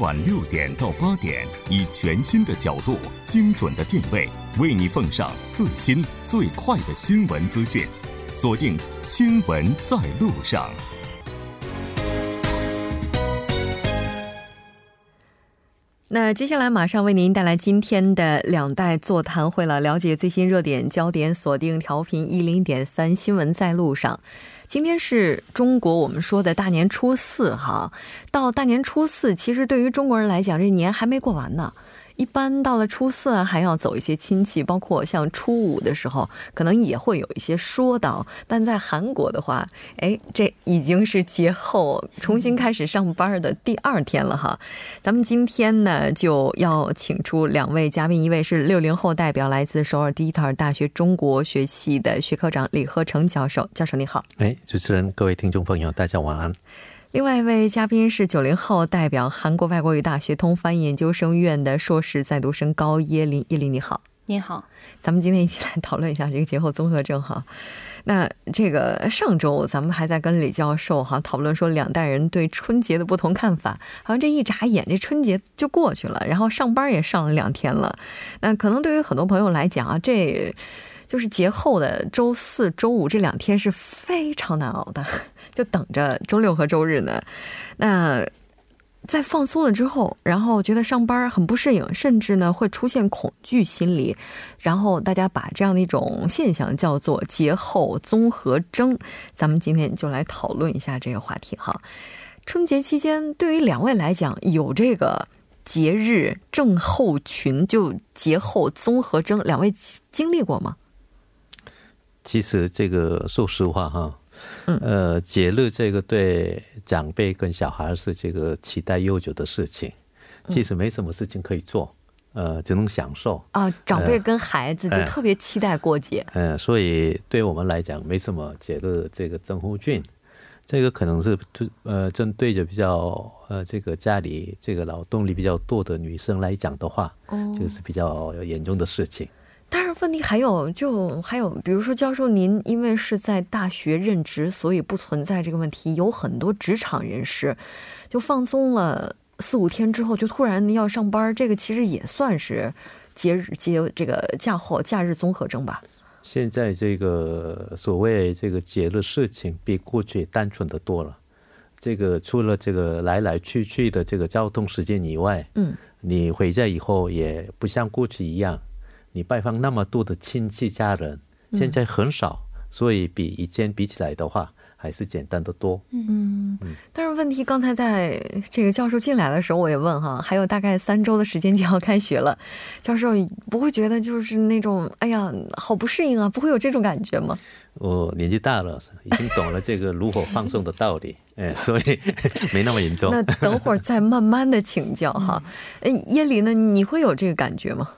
晚六点到八点，以全新的角度、精准的定位，为你奉上最新最快的新闻资讯。锁定《新闻在路上》。那接下来马上为您带来今天的两代座谈会了，了解最新热点焦点，锁定调频一零点三新闻在路上。今天是中国我们说的大年初四哈，到大年初四，其实对于中国人来讲，这年还没过完呢。一般到了初四还要走一些亲戚，包括像初五的时候，可能也会有一些说道。但在韩国的话，哎，这已经是节后重新开始上班的第二天了哈。咱们今天呢就要请出两位嘉宾，一位是六零后代表，来自首尔第一特尔大学中国学系的学科长李鹤成教授。教授你好，哎，主持人，各位听众朋友，大家晚安。另外一位嘉宾是九零后代表韩国外国语大学通翻译研究生院的硕士在读生高耶林。耶林你好，你好，咱们今天一起来讨论一下这个节后综合症哈。那这个上周咱们还在跟李教授哈讨论说两代人对春节的不同看法，好像这一眨眼这春节就过去了，然后上班也上了两天了。那可能对于很多朋友来讲啊，这。就是节后的周四周五这两天是非常难熬的，就等着周六和周日呢。那在放松了之后，然后觉得上班很不适应，甚至呢会出现恐惧心理。然后大家把这样的一种现象叫做节后综合征。咱们今天就来讨论一下这个话题哈。春节期间，对于两位来讲，有这个节日症候群，就节后综合征，两位经历过吗？其实这个说实话哈，呃，节日这个对长辈跟小孩是这个期待悠久的事情。其实没什么事情可以做，呃，只能享受啊。长辈跟孩子就特别期待过节。嗯，所以对我们来讲，没什么节日这个症候群。这个可能是呃针对着比较呃这个家里这个劳动力比较多的女生来讲的话，这个是比较严重的事情。但是问题还有，就还有，比如说教授，您因为是在大学任职，所以不存在这个问题。有很多职场人士，就放松了四五天之后，就突然要上班，这个其实也算是节日节这个假后假日综合征吧。现在这个所谓这个节日事情，比过去单纯的多了。这个除了这个来来去去的这个交通时间以外，嗯，你回家以后也不像过去一样。你拜访那么多的亲戚家人，现在很少，所以比以前比起来的话，还是简单的多。嗯嗯。但是问题，刚才在这个教授进来的时候，我也问哈，还有大概三周的时间就要开学了，教授不会觉得就是那种哎呀，好不适应啊？不会有这种感觉吗？我 年纪大了，已经懂了这个如何放松的道理，哎，所以 没那么严重。那等会儿再慢慢的请教哈。哎，耶里呢？你会有这个感觉吗？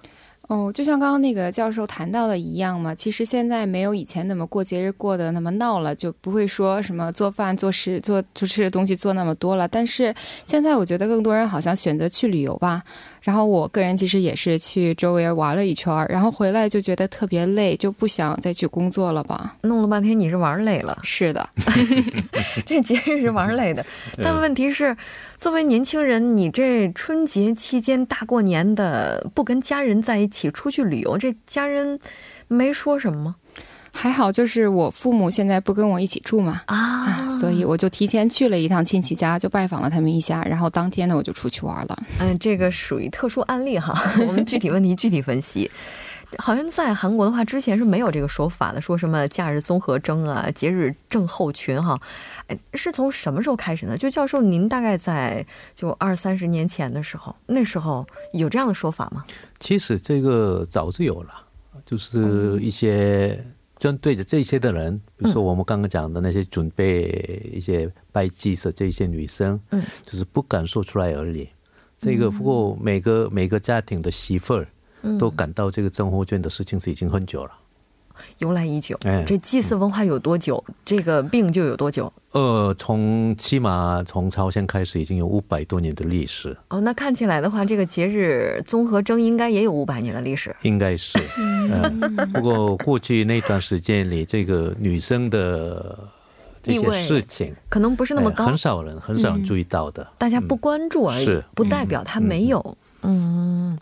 哦，就像刚刚那个教授谈到的一样嘛，其实现在没有以前那么过节日过的那么闹了，就不会说什么做饭、做事、做就吃的东西做那么多了。但是现在我觉得更多人好像选择去旅游吧。然后我个人其实也是去周围玩了一圈，然后回来就觉得特别累，就不想再去工作了吧。弄了半天你是玩累了，是的，这节日是玩累的。但问题是，作为年轻人，你这春节期间大过年的不跟家人在一起出去旅游，这家人没说什么吗？还好，就是我父母现在不跟我一起住嘛，啊，所以我就提前去了一趟亲戚家，就拜访了他们一下，然后当天呢我就出去玩了。嗯，这个属于特殊案例哈，我们具体问题具体分析。好像在韩国的话，之前是没有这个说法的，说什么假日综合征啊、节日症候群哈，哎，是从什么时候开始呢？就教授您大概在就二三十年前的时候，那时候有这样的说法吗？其实这个早就有了，就是一些。针对着这些的人，比如说我们刚刚讲的那些准备一些拜祭的这些女生，嗯，就是不敢说出来而已。这个不过每个每个家庭的媳妇儿，都感到这个征婚券的事情是已经很久了。由来已久，这祭祀文化有多久，这个病就有多久。呃，从起码从朝鲜开始已经有五百多年的历史。哦，那看起来的话，这个节日综合征应该也有五百年的历史。应该是，嗯。不过过去那段时间里，这个女生的这些事情，可能不是那么高，很少人很少人注意到的，大家不关注而已，不代表他没有。嗯，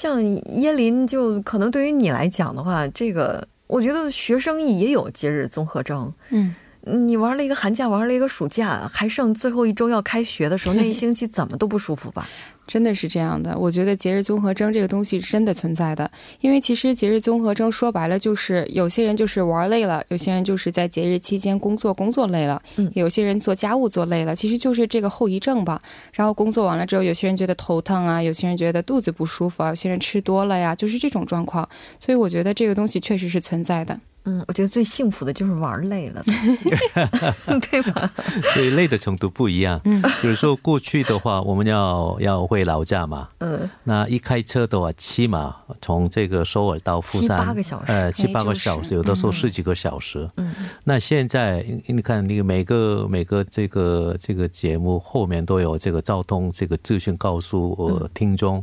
像耶林，就可能对于你来讲的话，这个我觉得学生也有节日综合症。嗯。你玩了一个寒假，玩了一个暑假，还剩最后一周要开学的时候，那一 星期怎么都不舒服吧？真的是这样的。我觉得节日综合征这个东西真的存在的，因为其实节日综合征说白了就是有些人就是玩累了，有些人就是在节日期间工作工作累了，嗯，有些人做家务做累了，其实就是这个后遗症吧。然后工作完了之后，有些人觉得头疼啊，有些人觉得肚子不舒服啊，有些人吃多了呀，就是这种状况。所以我觉得这个东西确实是存在的。嗯，我觉得最幸福的就是玩累了，对吧？所以累的程度不一样。嗯，比如说过去的话，我们要要回老家嘛。嗯，那一开车的话，起码从这个首尔到釜山，七八个小时，呃，七八个小时，有的时候十几个小时。嗯，那现在你看，那个每个每个这个这个节目后面都有这个交通这个资讯告诉我听众，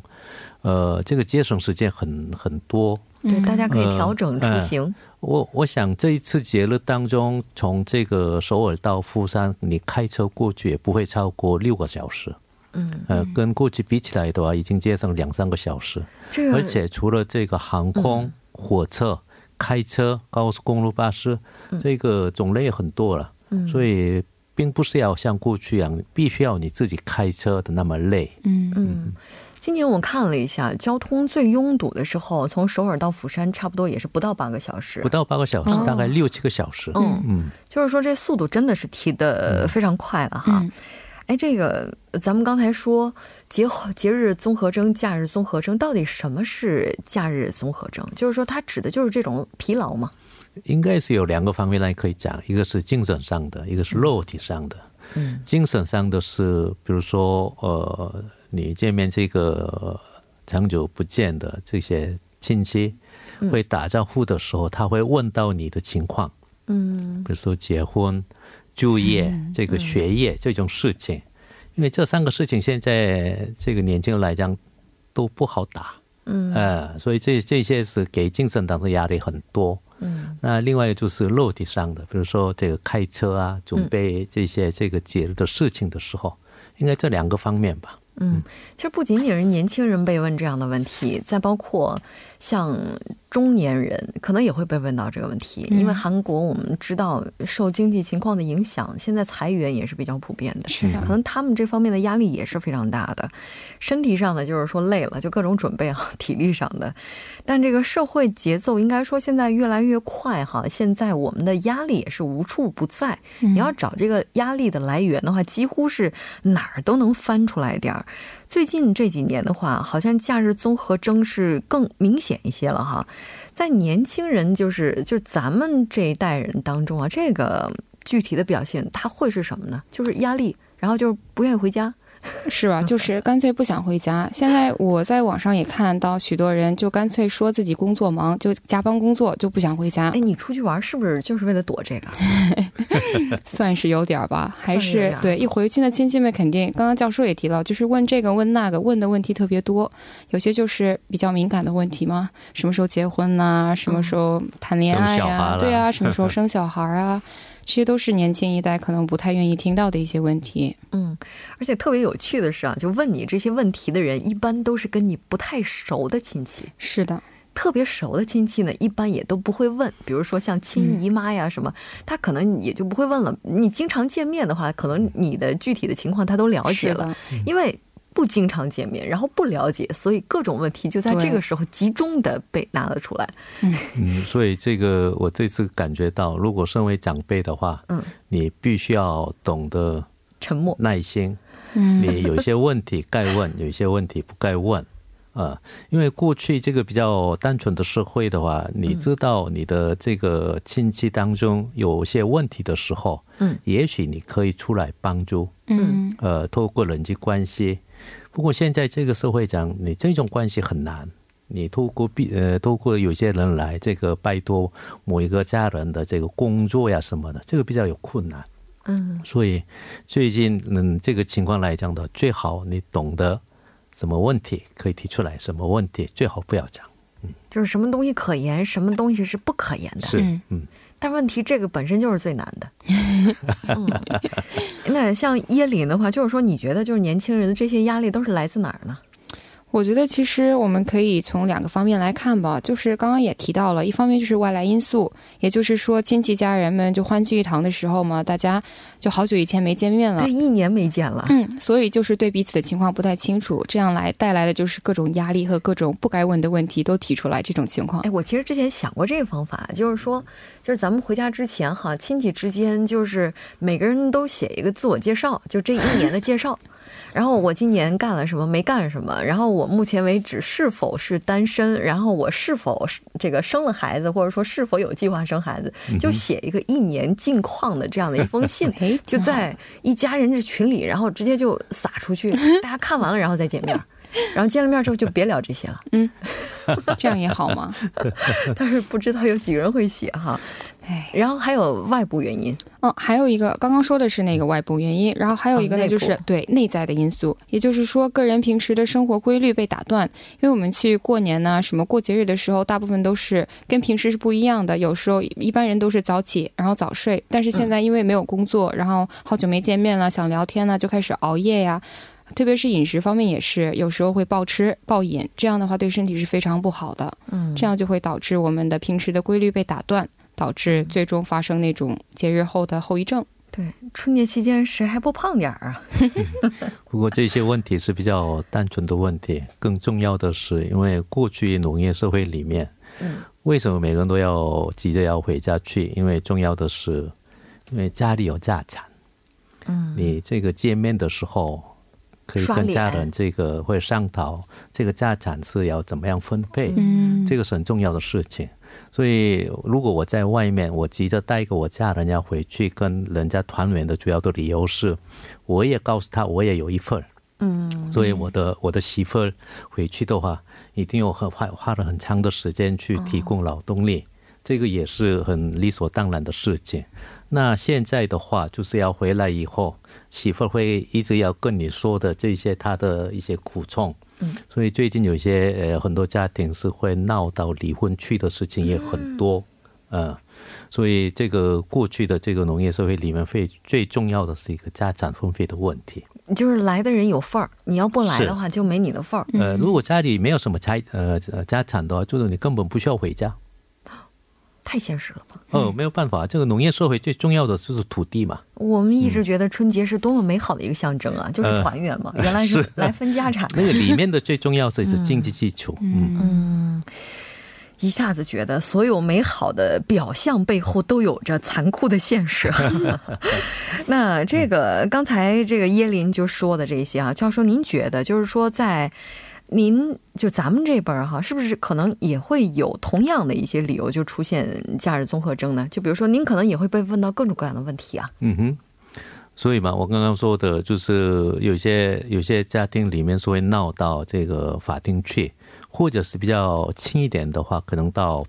呃，这个节省时间很很多。对，大家可以调整出行。我我想这一次节日当中，从这个首尔到釜山，你开车过去也不会超过六个小时。嗯，呃，跟过去比起来的话，已经节省两三个小时。这个，而且除了这个航空、火车、开车、高速公路巴士，这个种类很多了。嗯，所以并不是要像过去一样，必须要你自己开车的那么累。嗯嗯。今年我看了一下，交通最拥堵的时候，从首尔到釜山差不多也是不到八个小时，不到八个小时，大概六七个小时。嗯嗯，就是说这速度真的是提的非常快了哈。哎，这个咱们刚才说节节日综合征、假日综合征，到底什么是假日综合征？就是说它指的就是这种疲劳吗？应该是有两个方面来可以讲，一个是精神上的，一个是肉体上的。嗯，精神上的是，比如说呃。你见面这个长久不见的这些亲戚，会打招呼的时候，他会问到你的情况，嗯，比如说结婚、就业、这个学业这种事情，因为这三个事情现在这个年轻人来讲都不好打，嗯，呃，所以这这些是给精神当中压力很多，嗯，那另外就是肉体上的，比如说这个开车啊，准备这些这个节日的事情的时候，应该这两个方面吧。嗯，其实不仅仅是年轻人被问这样的问题，再包括像。中年人可能也会被问到这个问题，因为韩国我们知道受经济情况的影响，现在裁员也是比较普遍的，是可能他们这方面的压力也是非常大的。身体上的就是说累了，就各种准备啊，体力上的。但这个社会节奏应该说现在越来越快哈，现在我们的压力也是无处不在。你要找这个压力的来源的话，几乎是哪儿都能翻出来点儿。最近这几年的话，好像假日综合征是更明显一些了哈。在年轻人，就是就是咱们这一代人当中啊，这个具体的表现，它会是什么呢？就是压力，然后就是不愿意回家。是吧？就是干脆不想回家。现在我在网上也看到许多人，就干脆说自己工作忙，就加班工作，就不想回家。哎，你出去玩是不是就是为了躲这个？算是有点吧，还是对。一回去呢，亲戚们肯定，刚刚教授也提到，就是问这个问那个，问的问题特别多，有些就是比较敏感的问题嘛，什么时候结婚呐？什么时候谈恋爱呀？对啊，什么时候生小孩啊？这些都是年轻一代可能不太愿意听到的一些问题。嗯，而且特别有趣的是啊，就问你这些问题的人，一般都是跟你不太熟的亲戚。是的，特别熟的亲戚呢，一般也都不会问。比如说像亲姨妈呀什么，他可能也就不会问了。你经常见面的话，可能你的具体的情况他都了解了，因为。不经常见面，然后不了解，所以各种问题就在这个时候集中的被拿了出来。嗯，所以这个我这次感觉到，如果身为长辈的话，嗯，你必须要懂得沉默、耐心。嗯，你有一些问题该问，有一些问题不该问啊。因为过去这个比较单纯的社会的话，你知道你的这个亲戚当中有些问题的时候，嗯，也许你可以出来帮助。嗯，呃，透过人际关系。不过现在这个社会讲，你这种关系很难。你透过必呃，透过有些人来这个拜托某一个家人的这个工作呀什么的，这个比较有困难。嗯，所以最近嗯这个情况来讲的，最好你懂得什么问题可以提出来，什么问题最好不要讲。嗯，就是什么东西可言，什么东西是不可言的。是，嗯。但问题这个本身就是最难的。嗯，那像椰林的话，就是说，你觉得就是年轻人的这些压力都是来自哪儿呢？我觉得其实我们可以从两个方面来看吧，就是刚刚也提到了，一方面就是外来因素，也就是说亲戚家人们就欢聚一堂的时候嘛，大家就好久以前没见面了，对，一年没见了，嗯，所以就是对彼此的情况不太清楚，这样来带来的就是各种压力和各种不该问的问题都提出来，这种情况。哎，我其实之前想过这个方法，就是说，就是咱们回家之前哈，亲戚之间就是每个人都写一个自我介绍，就这一年的介绍。然后我今年干了什么？没干什么。然后我目前为止是否是单身？然后我是否这个生了孩子，或者说是否有计划生孩子？就写一个一年近况的这样的一封信，就在一家人这群里，然后直接就撒出去，大家看完了，然后再见面。然后见了面之后就别聊这些了。嗯，这样也好吗？但是不知道有几个人会写哈。哎，然后还有外部原因，哦，还有一个刚刚说的是那个外部原因，然后还有一个呢，就是对内在的因素，也就是说个人平时的生活规律被打断，因为我们去过年呢，什么过节日的时候，大部分都是跟平时是不一样的，有时候一般人都是早起然后早睡，但是现在因为没有工作，然后好久没见面了，想聊天呢，就开始熬夜呀，特别是饮食方面也是，有时候会暴吃暴饮，这样的话对身体是非常不好的，嗯，这样就会导致我们的平时的规律被打断。导致最终发生那种节日后的后遗症。对，春节期间谁还不胖点儿啊？不过这些问题是比较单纯的问题，更重要的是，因为过去农业社会里面，嗯，为什么每个人都要急着要回家去？因为重要的是，因为家里有家产，嗯，你这个见面的时候可以跟家人这个会商讨这个家产是要怎么样分配，嗯，这个是很重要的事情。所以，如果我在外面，我急着带一个我家人要回去跟人家团圆的主要的理由是，我也告诉他我也有一份嗯，所以我的我的媳妇儿回去的话，一定有很花花了很长的时间去提供劳动力，这个也是很理所当然的事情。那现在的话，就是要回来以后，媳妇儿会一直要跟你说的这些她的一些苦衷。嗯，所以最近有些呃很多家庭是会闹到离婚去的事情也很多，嗯，所以这个过去的这个农业社会里面，最最重要的是一个家产分配的问题，就是来的人有份儿，你要不来的话就没你的份儿。呃，如果家里没有什么财呃家产的话，就是你根本不需要回家。太现实了吧？哦，没有办法，这个农业社会最重要的就是土地嘛。我们一直觉得春节是多么美好的一个象征啊，就是团圆嘛。原来是来分家产。那个里面的最重要的是经济基础。嗯嗯，一下子觉得所有美好的表象背后都有着残酷的现实。那这个刚才这个耶林就说的这些啊，教授，您觉得就是说在。您就咱们这辈儿哈，是不是可能也会有同样的一些理由就出现假日综合征呢？就比如说，您可能也会被问到各种各样的问题啊。嗯哼，所以嘛，我刚刚说的就是有些有些家庭里面是会闹到这个法庭去，或者是比较轻一点的话，可能到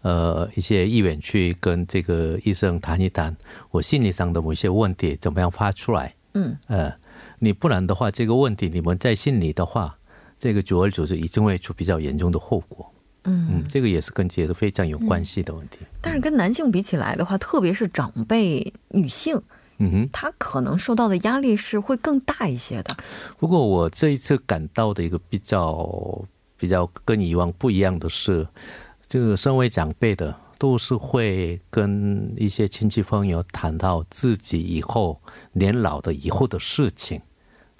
呃一些医院去跟这个医生谈一谈，我心理上的某些问题怎么样发出来。嗯呃，你不然的话，这个问题你们在心里的话。这个久而久之，一定会出比较严重的后果。嗯嗯，这个也是跟节日非常有关系的问题。但是跟男性比起来的话，特别是长辈女性，嗯哼，她可能受到的压力是会更大一些的。不过我这一次感到的一个比较比较跟以往不一样的是，这个身为长辈的，都是会跟一些亲戚朋友谈到自己以后年老的以后的事情。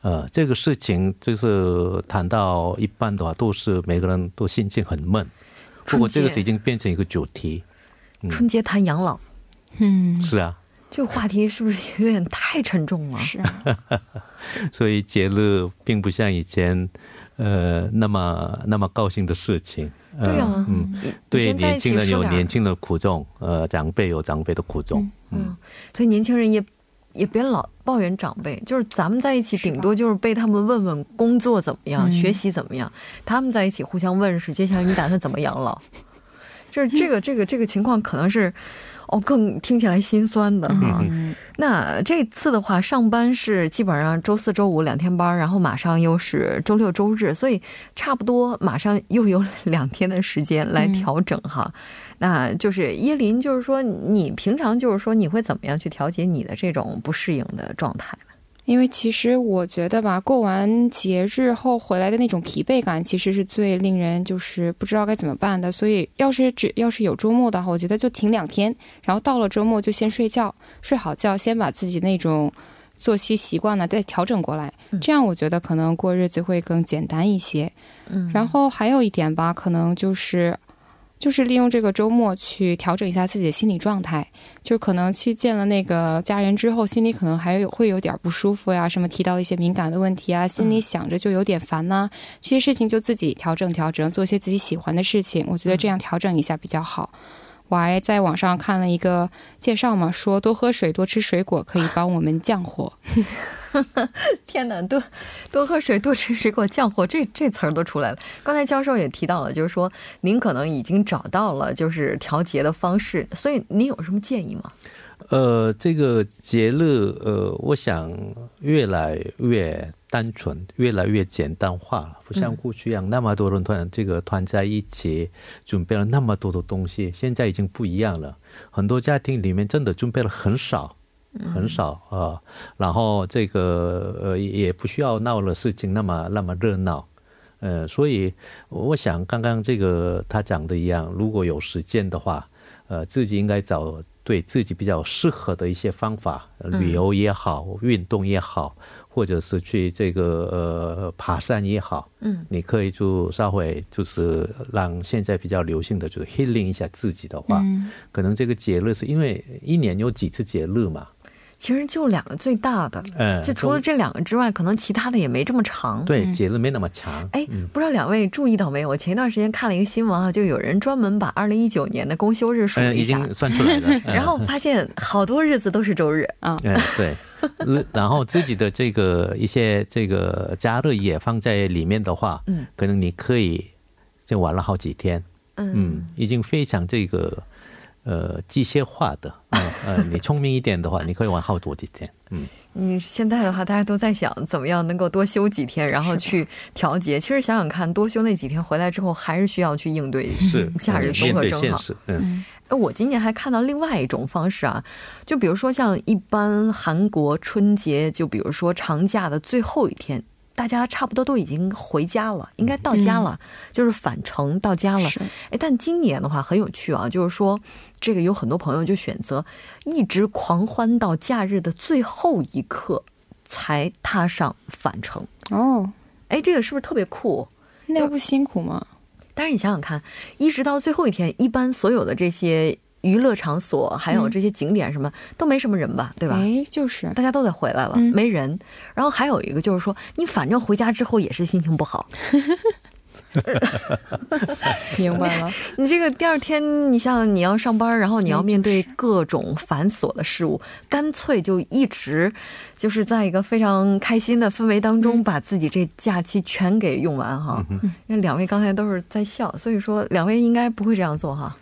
呃，这个事情就是谈到一半的话，都是每个人都心情很闷。不过这个已经变成一个主题。春节谈养老，嗯，是啊。这个话题是不是有点太沉重了？是啊。所以节日并不像以前，呃，那么那么高兴的事情。对啊，嗯，对，年轻人有年轻的苦衷，呃，长辈有长辈的苦衷。嗯，所以年轻人也。也别老抱怨长辈，就是咱们在一起，顶多就是被他们问问工作怎么样，学习怎么样。他们在一起互相问是接下来你打算怎么养老，就是这个这个这个情况可能是哦，更听起来心酸的哈。那这次的话，上班是基本上周四周五两天班，然后马上又是周六周日，所以差不多马上又有两天的时间来调整哈。那就是耶林，就是说你平常就是说你会怎么样去调节你的这种不适应的状态？因为其实我觉得吧，过完节日后回来的那种疲惫感，其实是最令人就是不知道该怎么办的。所以，要是只要是有周末的话，我觉得就停两天，然后到了周末就先睡觉，睡好觉，先把自己那种作息习惯呢再调整过来。这样我觉得可能过日子会更简单一些。嗯，然后还有一点吧，可能就是。就是利用这个周末去调整一下自己的心理状态，就可能去见了那个家人之后，心里可能还有会有点不舒服呀，什么提到一些敏感的问题啊，心里想着就有点烦呐，这些事情就自己调整调整，做一些自己喜欢的事情，我觉得这样调整一下比较好。我还在网上看了一个介绍嘛，说多喝水、多吃水果可以帮我们降火。天哪，多多喝水、多吃水果降火，这这词儿都出来了。刚才教授也提到了，就是说您可能已经找到了就是调节的方式，所以您有什么建议吗？呃，这个节日，呃，我想越来越单纯，越来越简单化了，不像过去一样那么多人团这个团在一起，准备了那么多的东西，现在已经不一样了。很多家庭里面真的准备了很少，很少啊。然后这个呃也不需要闹了事情那么那么热闹，呃，所以我想刚刚这个他讲的一样，如果有时间的话，呃，自己应该找。对自己比较适合的一些方法，旅游也好，运动也好，或者是去这个呃爬山也好，嗯，你可以就稍微就是让现在比较流行的就是 healing 一下自己的话，可能这个节日是因为一年有几次节日嘛。其实就两个最大的，嗯，就除了这两个之外，可能其他的也没这么长。对，节日没那么长。哎，不知道两位注意到没有？我前一段时间看了一个新闻啊，就有人专门把二零一九年的公休日数了一下，已经算出来了。然后发现好多日子都是周日啊。嗯对，然后自己的这个一些这个假日也放在里面的话，嗯，可能你可以就玩了好几天。嗯，已经非常这个。呃，机械化的，呃，你聪明一点的话，你可以玩好多几天。嗯，你现在的话，大家都在想怎么样能够多休几天，然后去调节。其实想想看，多休那几天回来之后，还是需要去应对假日综合征哈。嗯，哎，我今年还看到另外一种方式啊，就比如说像一般韩国春节，就比如说长假的最后一天。大家差不多都已经回家了，应该到家了，就是返程到家了。哎，但今年的话很有趣啊，就是说这个有很多朋友就选择一直狂欢到假日的最后一刻才踏上返程。哦，哎，这个是不是特别酷？那不辛苦吗？但是你想想看，一直到最后一天，一般所有的这些。娱乐场所还有这些景点什么都没什么人吧，对吧？哎，就是大家都得回来了，没人。然后还有一个就是说，你反正回家之后也是心情不好。明白了。你这个第二天，你像你要上班，然后你要面对各种繁琐的事物，干脆就一直就是在一个非常开心的氛围当中，把自己这假期全给用完哈。因为两位刚才都是在笑，所以说两位应该不会这样做哈。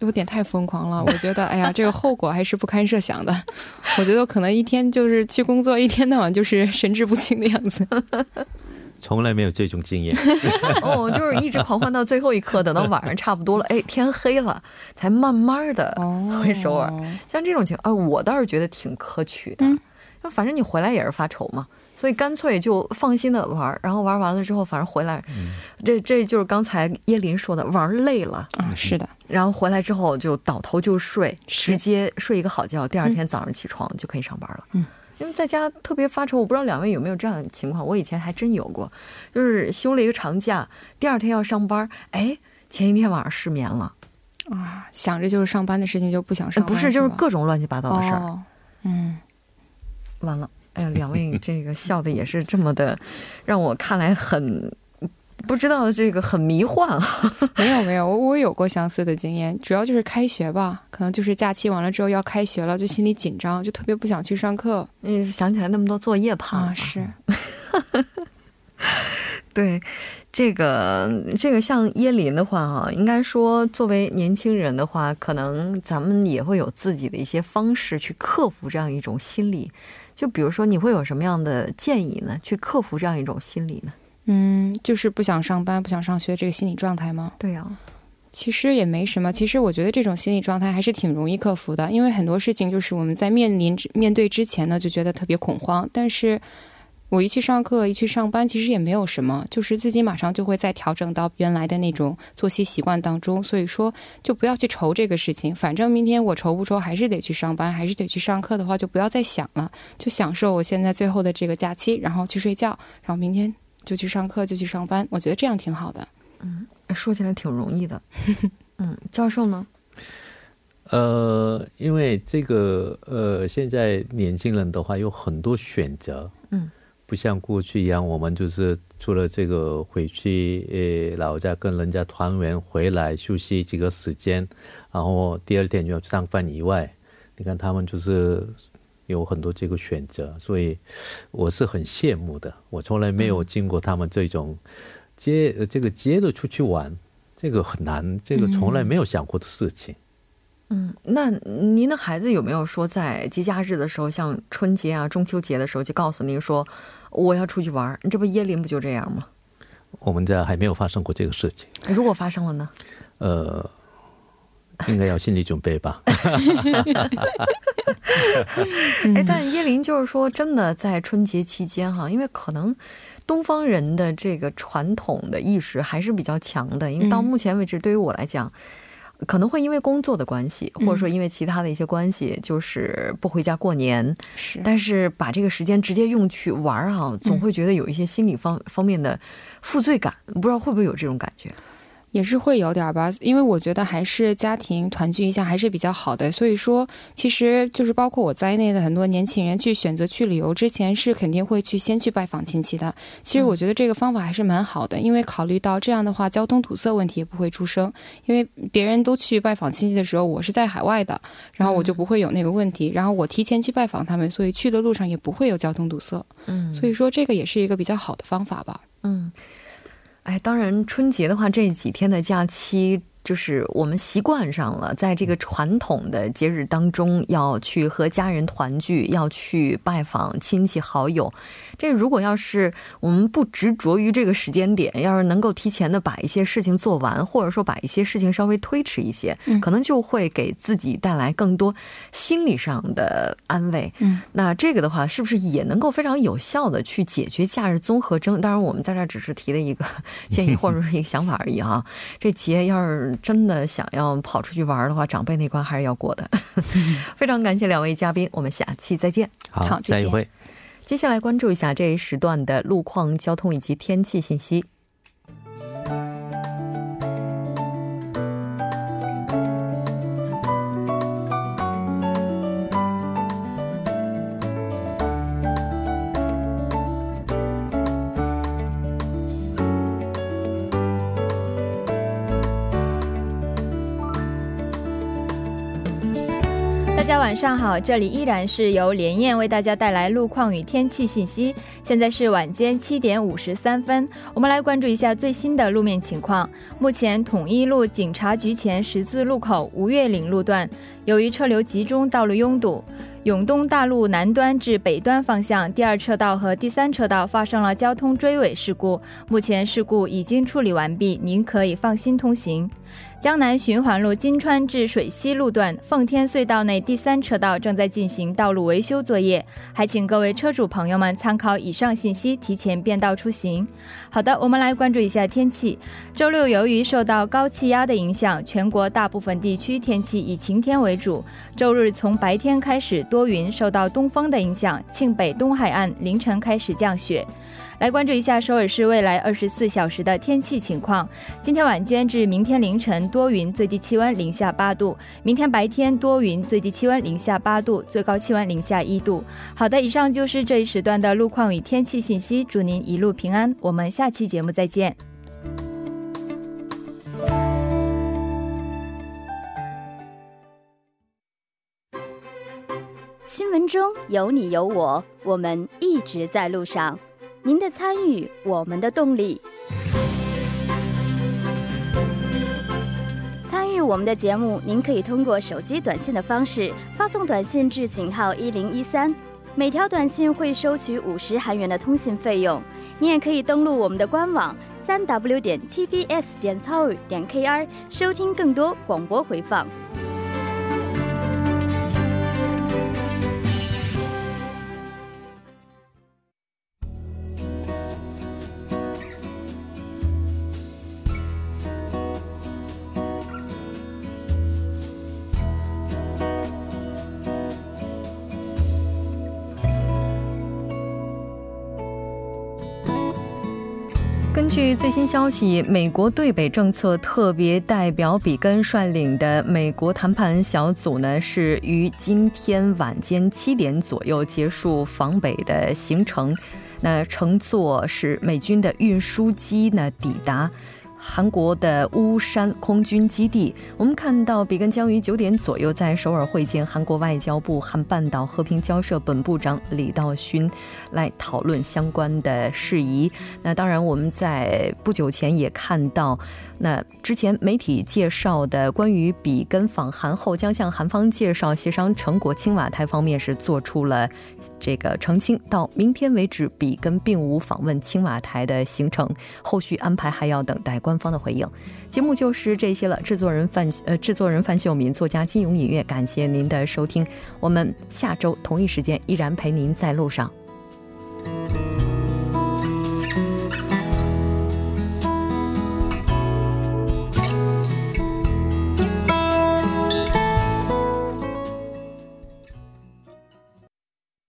有点太疯狂了，我觉得，哎呀，这个后果还是不堪设想的。我觉得可能一天就是去工作，一天到晚就是神志不清的样子。从来没有这种经验。哦，就是一直狂欢到最后一刻，等到晚上差不多了，哎，天黑了，才慢慢的回首尔。像这种情况，哎，我倒是觉得挺可取的。那反正你回来也是发愁嘛。所以干脆就放心的玩，然后玩完了之后，反正回来，这这就是刚才耶林说的，玩累了啊，是的。然后回来之后就倒头就睡，直接睡一个好觉，第二天早上起床就可以上班了。嗯，因为在家特别发愁，我不知道两位有没有这样的情况，我以前还真有过，就是休了一个长假，第二天要上班，哎，前一天晚上失眠了，啊，想着就是上班的事情就不想上，不是，就是各种乱七八糟的事儿，嗯，完了。哎呀，两位 这个笑的也是这么的，让我看来很不知道这个很迷幻啊。没有没有，我我有过相似的经验，主要就是开学吧，可能就是假期完了之后要开学了，就心里紧张，就特别不想去上课。嗯，想起来那么多作业，怕是。对，这个这个像椰林的话啊，应该说作为年轻人的话，可能咱们也会有自己的一些方式去克服这样一种心理。就比如说，你会有什么样的建议呢？去克服这样一种心理呢？嗯，就是不想上班、不想上学这个心理状态吗？对呀，其实也没什么。其实我觉得这种心理状态还是挺容易克服的，因为很多事情就是我们在面临面对之前呢，就觉得特别恐慌，但是。我一去上课，一去上班，其实也没有什么，就是自己马上就会再调整到原来的那种作息习惯当中。所以说，就不要去愁这个事情。反正明天我愁不愁，还是得去上班，还是得去上课的话，就不要再想了，就享受我现在最后的这个假期，然后去睡觉，然后明天就去上课，就去上班。我觉得这样挺好的。嗯，说起来挺容易的。嗯，教授呢？呃，因为这个呃，现在年轻人的话有很多选择。嗯。不像过去一样，我们就是除了这个回去呃老家跟人家团圆回来休息几个时间，然后第二天就要上班以外，你看他们就是有很多这个选择，所以我是很羡慕的。我从来没有经过他们这种接这个接着出去玩，这个很难，这个从来没有想过的事情。嗯，那您的孩子有没有说在节假日的时候，像春节啊、中秋节的时候，就告诉您说我要出去玩？这不椰林不就这样吗？我们家还没有发生过这个事情。如果发生了呢？呃，应该要心理准备吧。哎，但椰林就是说，真的在春节期间哈，因为可能东方人的这个传统的意识还是比较强的，因为到目前为止，对于我来讲。可能会因为工作的关系，或者说因为其他的一些关系，就是不回家过年。是，但是把这个时间直接用去玩儿啊，总会觉得有一些心理方方面的负罪感。不知道会不会有这种感觉？也是会有点吧，因为我觉得还是家庭团聚一下还是比较好的。所以说，其实就是包括我在内的很多年轻人去选择去旅游之前，是肯定会去先去拜访亲戚的。其实我觉得这个方法还是蛮好的，因为考虑到这样的话，交通堵塞问题也不会出生。因为别人都去拜访亲戚的时候，我是在海外的，然后我就不会有那个问题。然后我提前去拜访他们，所以去的路上也不会有交通堵塞。嗯，所以说这个也是一个比较好的方法吧。嗯。哎，当然，春节的话，这几天的假期。就是我们习惯上了，在这个传统的节日当中，要去和家人团聚，要去拜访亲戚好友。这如果要是我们不执着于这个时间点，要是能够提前的把一些事情做完，或者说把一些事情稍微推迟一些，可能就会给自己带来更多心理上的安慰。嗯，那这个的话，是不是也能够非常有效的去解决假日综合征？当然，我们在这只是提的一个 建议 或者是一个想法而已啊。这节要是。真的想要跑出去玩的话，长辈那关还是要过的。非常感谢两位嘉宾，我们下期再见。好，再见。接下来关注一下这一时段的路况、交通以及天气信息。大家晚上好，这里依然是由连燕为大家带来路况与天气信息。现在是晚间七点五十三分，我们来关注一下最新的路面情况。目前，统一路警察局前十字路口吴越岭路段，由于车流集中，道路拥堵。永东大路南端至北端方向第二车道和第三车道发生了交通追尾事故，目前事故已经处理完毕，您可以放心通行。江南循环路金川至水西路段奉天隧道内第三车道正在进行道路维修作业，还请各位车主朋友们参考以上信息，提前变道出行。好的，我们来关注一下天气。周六由于受到高气压的影响，全国大部分地区天气以晴天为主。周日从白天开始多云，受到东风的影响，庆北东海岸凌晨开始降雪。来关注一下首尔市未来二十四小时的天气情况。今天晚间至明天凌晨多云，最低气温零下八度；明天白天多云，最低气温零下八度，最高气温零下一度。好的，以上就是这一时段的路况与天气信息。祝您一路平安，我们下期节目再见。新闻中有你有我，我们一直在路上。您的参与，我们的动力。参与我们的节目，您可以通过手机短信的方式发送短信至井号一零一三，每条短信会收取五十韩元的通信费用。您也可以登录我们的官网三 w 点 tbs 点 c o 点 kr 收听更多广播回放。最新消息，美国对北政策特别代表比根率领的美国谈判小组呢，是于今天晚间七点左右结束访北的行程。那乘坐是美军的运输机呢抵达。韩国的乌山空军基地，我们看到比根将于九点左右在首尔会见韩国外交部韩半岛和平交涉本部长李道勋，来讨论相关的事宜。那当然，我们在不久前也看到。那之前媒体介绍的关于比根访韩后将向韩方介绍协商成果，青瓦台方面是做出了这个澄清。到明天为止，比根并无访问青瓦台的行程，后续安排还要等待关官方的回应。节目就是这些了制作人范呃制作人范秀敏作家金庸隐乐感谢您的收听我们下周同一时间依然陪您在路上。